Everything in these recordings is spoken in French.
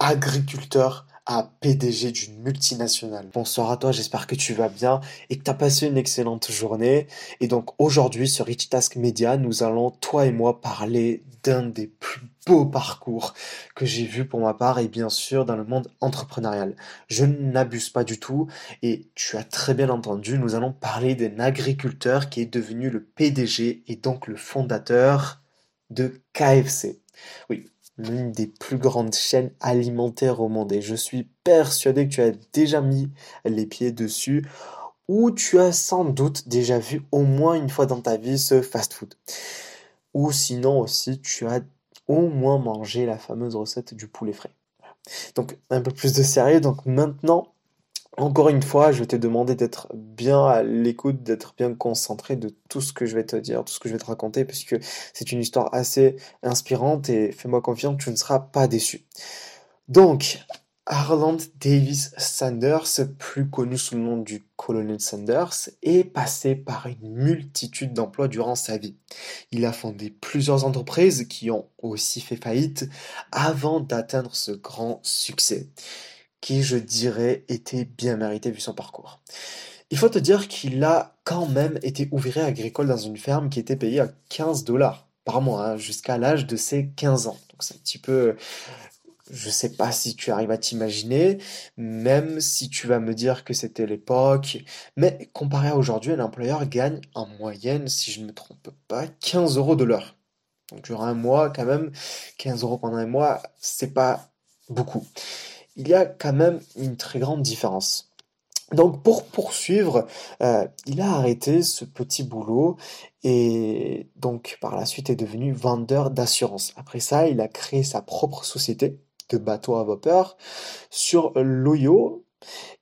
agriculteur à PDG d'une multinationale. Bonsoir à toi, j'espère que tu vas bien et que tu as passé une excellente journée. Et donc aujourd'hui sur Rich Task Media, nous allons, toi et moi, parler d'un des plus beaux parcours que j'ai vu pour ma part et bien sûr dans le monde entrepreneurial. Je n'abuse pas du tout et tu as très bien entendu, nous allons parler d'un agriculteur qui est devenu le PDG et donc le fondateur de KFC. Oui, l'une des plus grandes chaînes alimentaires au monde. Et je suis persuadé que tu as déjà mis les pieds dessus ou tu as sans doute déjà vu au moins une fois dans ta vie ce fast-food. Ou sinon aussi, tu as au moins mangé la fameuse recette du poulet frais. Donc un peu plus de sérieux. Donc maintenant, encore une fois, je vais te demander d'être bien à l'écoute, d'être bien concentré de tout ce que je vais te dire, tout ce que je vais te raconter, puisque c'est une histoire assez inspirante et fais-moi confiance, tu ne seras pas déçu. Donc, Harland Davis Sanders, plus connu sous le nom du colonel Sanders, est passé par une multitude d'emplois durant sa vie. Il a fondé plusieurs entreprises qui ont aussi fait faillite avant d'atteindre ce grand succès qui, je dirais, était bien mérité vu son parcours. Il faut te dire qu'il a quand même été ouvrier agricole dans une ferme qui était payée à 15 dollars par mois, hein, jusqu'à l'âge de ses 15 ans. Donc c'est un petit peu... Je sais pas si tu arrives à t'imaginer, même si tu vas me dire que c'était l'époque, mais comparé à aujourd'hui, un employeur gagne en moyenne, si je ne me trompe pas, 15 euros de l'heure. Donc durant un mois, quand même, 15 euros pendant un mois, c'est pas beaucoup il y a quand même une très grande différence. Donc pour poursuivre, euh, il a arrêté ce petit boulot et donc par la suite est devenu vendeur d'assurance. Après ça, il a créé sa propre société de bateaux à vapeur sur l'Oyo.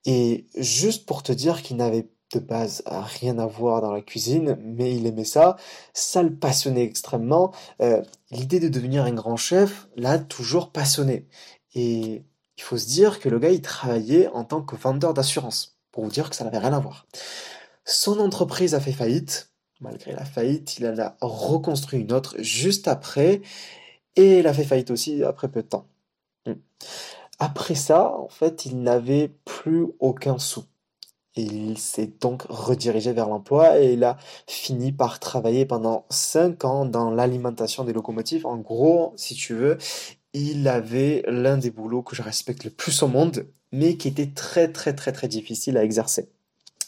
Et juste pour te dire qu'il n'avait de base rien à voir dans la cuisine, mais il aimait ça, ça le passionnait extrêmement. Euh, l'idée de devenir un grand chef l'a toujours passionné. Et il faut se dire que le gars, il travaillait en tant que vendeur d'assurance, pour vous dire que ça n'avait rien à voir. Son entreprise a fait faillite. Malgré la faillite, il en a reconstruit une autre juste après, et il a fait faillite aussi après peu de temps. Hmm. Après ça, en fait, il n'avait plus aucun sou. il s'est donc redirigé vers l'emploi et il a fini par travailler pendant 5 ans dans l'alimentation des locomotives. En gros, si tu veux, il avait l'un des boulots que je respecte le plus au monde, mais qui était très très très très difficile à exercer.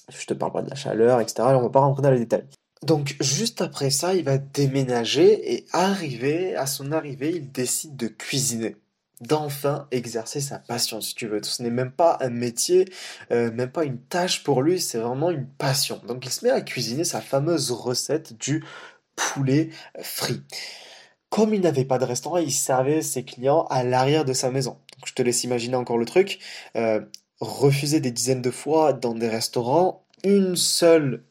Je te parle pas de la chaleur, etc. On va pas rentrer dans les détails. Donc juste après ça, il va déménager et arriver, à son arrivée, il décide de cuisiner d'enfin exercer sa passion, si tu veux. Ce n'est même pas un métier, euh, même pas une tâche pour lui, c'est vraiment une passion. Donc il se met à cuisiner sa fameuse recette du poulet frit. Comme il n'avait pas de restaurant, il servait ses clients à l'arrière de sa maison. je te laisse imaginer encore le truc. Euh, refuser des dizaines de fois dans des restaurants, une seule,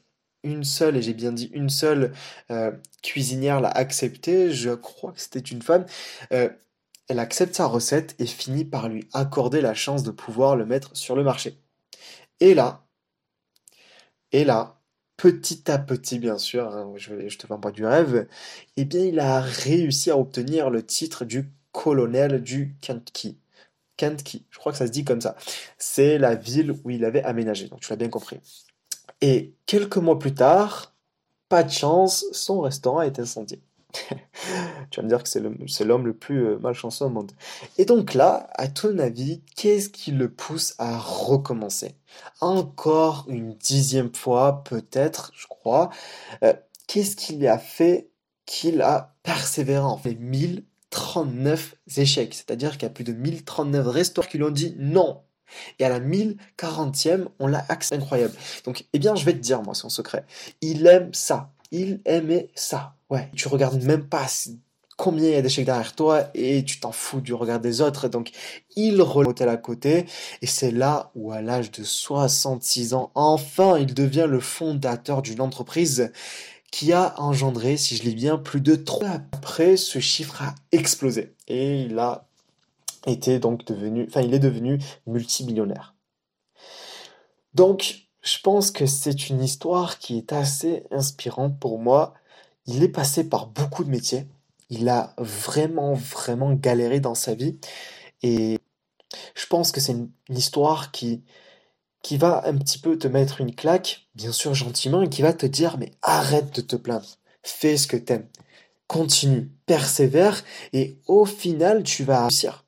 une seule, et j'ai bien dit une seule euh, cuisinière l'a accepté. Je crois que c'était une femme. Euh, elle accepte sa recette et finit par lui accorder la chance de pouvoir le mettre sur le marché. Et là, et là, petit à petit, bien sûr, hein, je, te vends pas du rêve, eh bien, il a réussi à obtenir le titre du colonel du Kentucky. Kentucky, je crois que ça se dit comme ça. C'est la ville où il avait aménagé, donc tu l'as bien compris. Et quelques mois plus tard, pas de chance, son restaurant est incendié. tu vas me dire que c'est l'homme le, plus euh, malchanceux au monde. Et donc là, à ton avis, qu'est-ce qui le pousse à recommencer? Encore une dixième fois, peut-être, je crois. Euh, qu'est-ce qui a fait qu'il a persévéré en fait 1039 échecs? C'est-à-dire qu'il y a plus de 1039 restaurants qui lui ont dit non, et à la 1040e, on l'a accès incroyable. Donc, eh bien, je vais te dire, moi, son secret. Il aime ça. Il aimait ça. Ouais, tu regardes même pas combien il y a d'échecs derrière toi et tu t'en fous du regard des autres. Donc, il relève à côté et c'est là où, à l'âge de 66 ans, enfin, il devient le fondateur d'une entreprise qui a engendré, si je lis bien, plus de 3 après, ce chiffre a explosé et il a été donc devenu, enfin, il est devenu multimillionnaire. Donc, je pense que c'est une histoire qui est assez inspirante pour moi il est passé par beaucoup de métiers. Il a vraiment, vraiment galéré dans sa vie. Et pense que c'est une, histoire qui, qui va un petit peu te mettre une claque, bien sûr gentiment, et qui va te dire mais arrête de te plaindre, fais ce que t'aimes, continue, persévère, et au final tu vas réussir.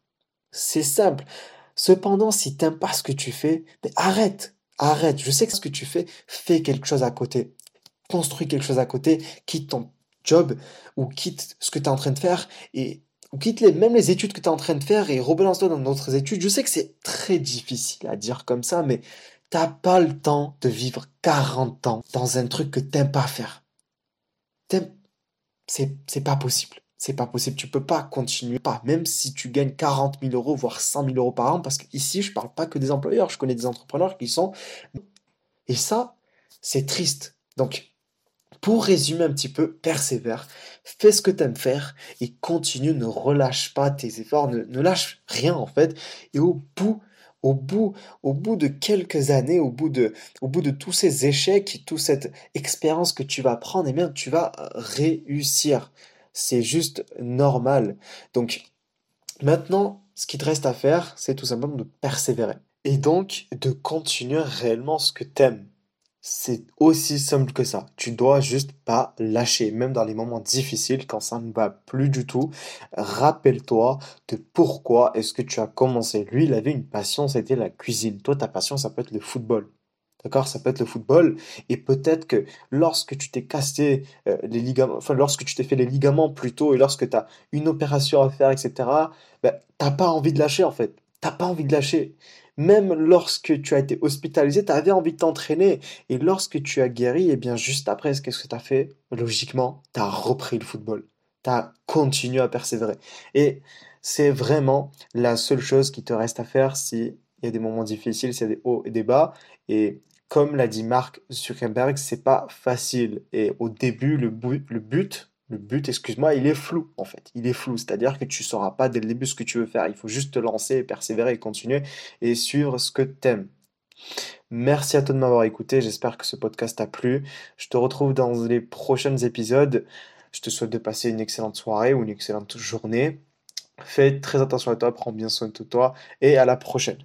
C'est simple. Cependant, si t'aimes pas ce que tu fais, mais arrête, arrête. Je sais que ce que tu fais, fais quelque chose à côté. Construis quelque chose à côté, quitte ton job ou quitte ce que tu es en train de faire et ou quitte les, même les études que tu es en train de faire et rebalance-toi dans d'autres études. Je sais que c'est très difficile à dire comme ça, mais t'as pas le temps de vivre 40 ans dans un truc que t'aimes pas faire. C'est, c'est pas possible. C'est pas possible. Tu peux pas continuer, pas, même si tu gagnes 40 000 euros, voire 100 000 euros par an, parce qu'ici, je parle pas que des employeurs, je connais des entrepreneurs qui sont. Et ça, c'est triste. Donc, pour résumer un petit peu, persévère, fais ce que tu aimes faire et continue, ne relâche pas tes efforts, ne, lâche rien en fait. Et au bout, au bout, au bout de quelques années, au bout de, au bout de tous ces échecs, toute cette expérience que tu vas prendre, eh bien, tu vas réussir. C'est juste normal. Donc, maintenant, ce qui te reste à faire, c'est tout simplement de persévérer. Et donc, de continuer réellement ce que tu aimes. C'est aussi simple que ça. Tu dois juste pas lâcher, même dans les moments difficiles, quand ça ne va plus du tout. Rappelle-toi de pourquoi est-ce que tu as commencé. Lui, il avait une passion, c'était la cuisine. Toi, ta passion, ça peut être le football. D'accord Ça peut être le football. Et peut-être que lorsque tu t'es cassé euh, les ligaments, enfin, lorsque tu t'es fait les ligaments plutôt, et lorsque tu as une opération à faire, etc., ben, t'as pas envie de lâcher, en fait. T'as pas envie de lâcher. Même lorsque tu as été hospitalisé, tu avais envie de t'entraîner. Et lorsque tu as guéri, et eh bien juste après, qu'est-ce que tu as fait? Logiquement, tu as repris le football. Tu as continué à persévérer. Et c'est vraiment la seule chose qui te reste à faire s'il y a des moments difficiles, s'il y a des hauts et des bas. Et comme l'a dit Mark Zuckerberg, c'est pas facile. Et au début, le, le but, le but, excuse-moi, il est flou en fait. Il est flou, c'est-à-dire que tu ne sauras pas dès le début ce que tu veux faire. Il faut juste te lancer, persévérer et continuer et suivre ce que tu aimes. Merci à toi de m'avoir écouté. J'espère que ce podcast t'a plu. Je te retrouve dans les prochains épisodes. Je te souhaite de passer une excellente soirée ou une excellente journée. Fais très attention à toi, prends bien soin de toi et à la prochaine.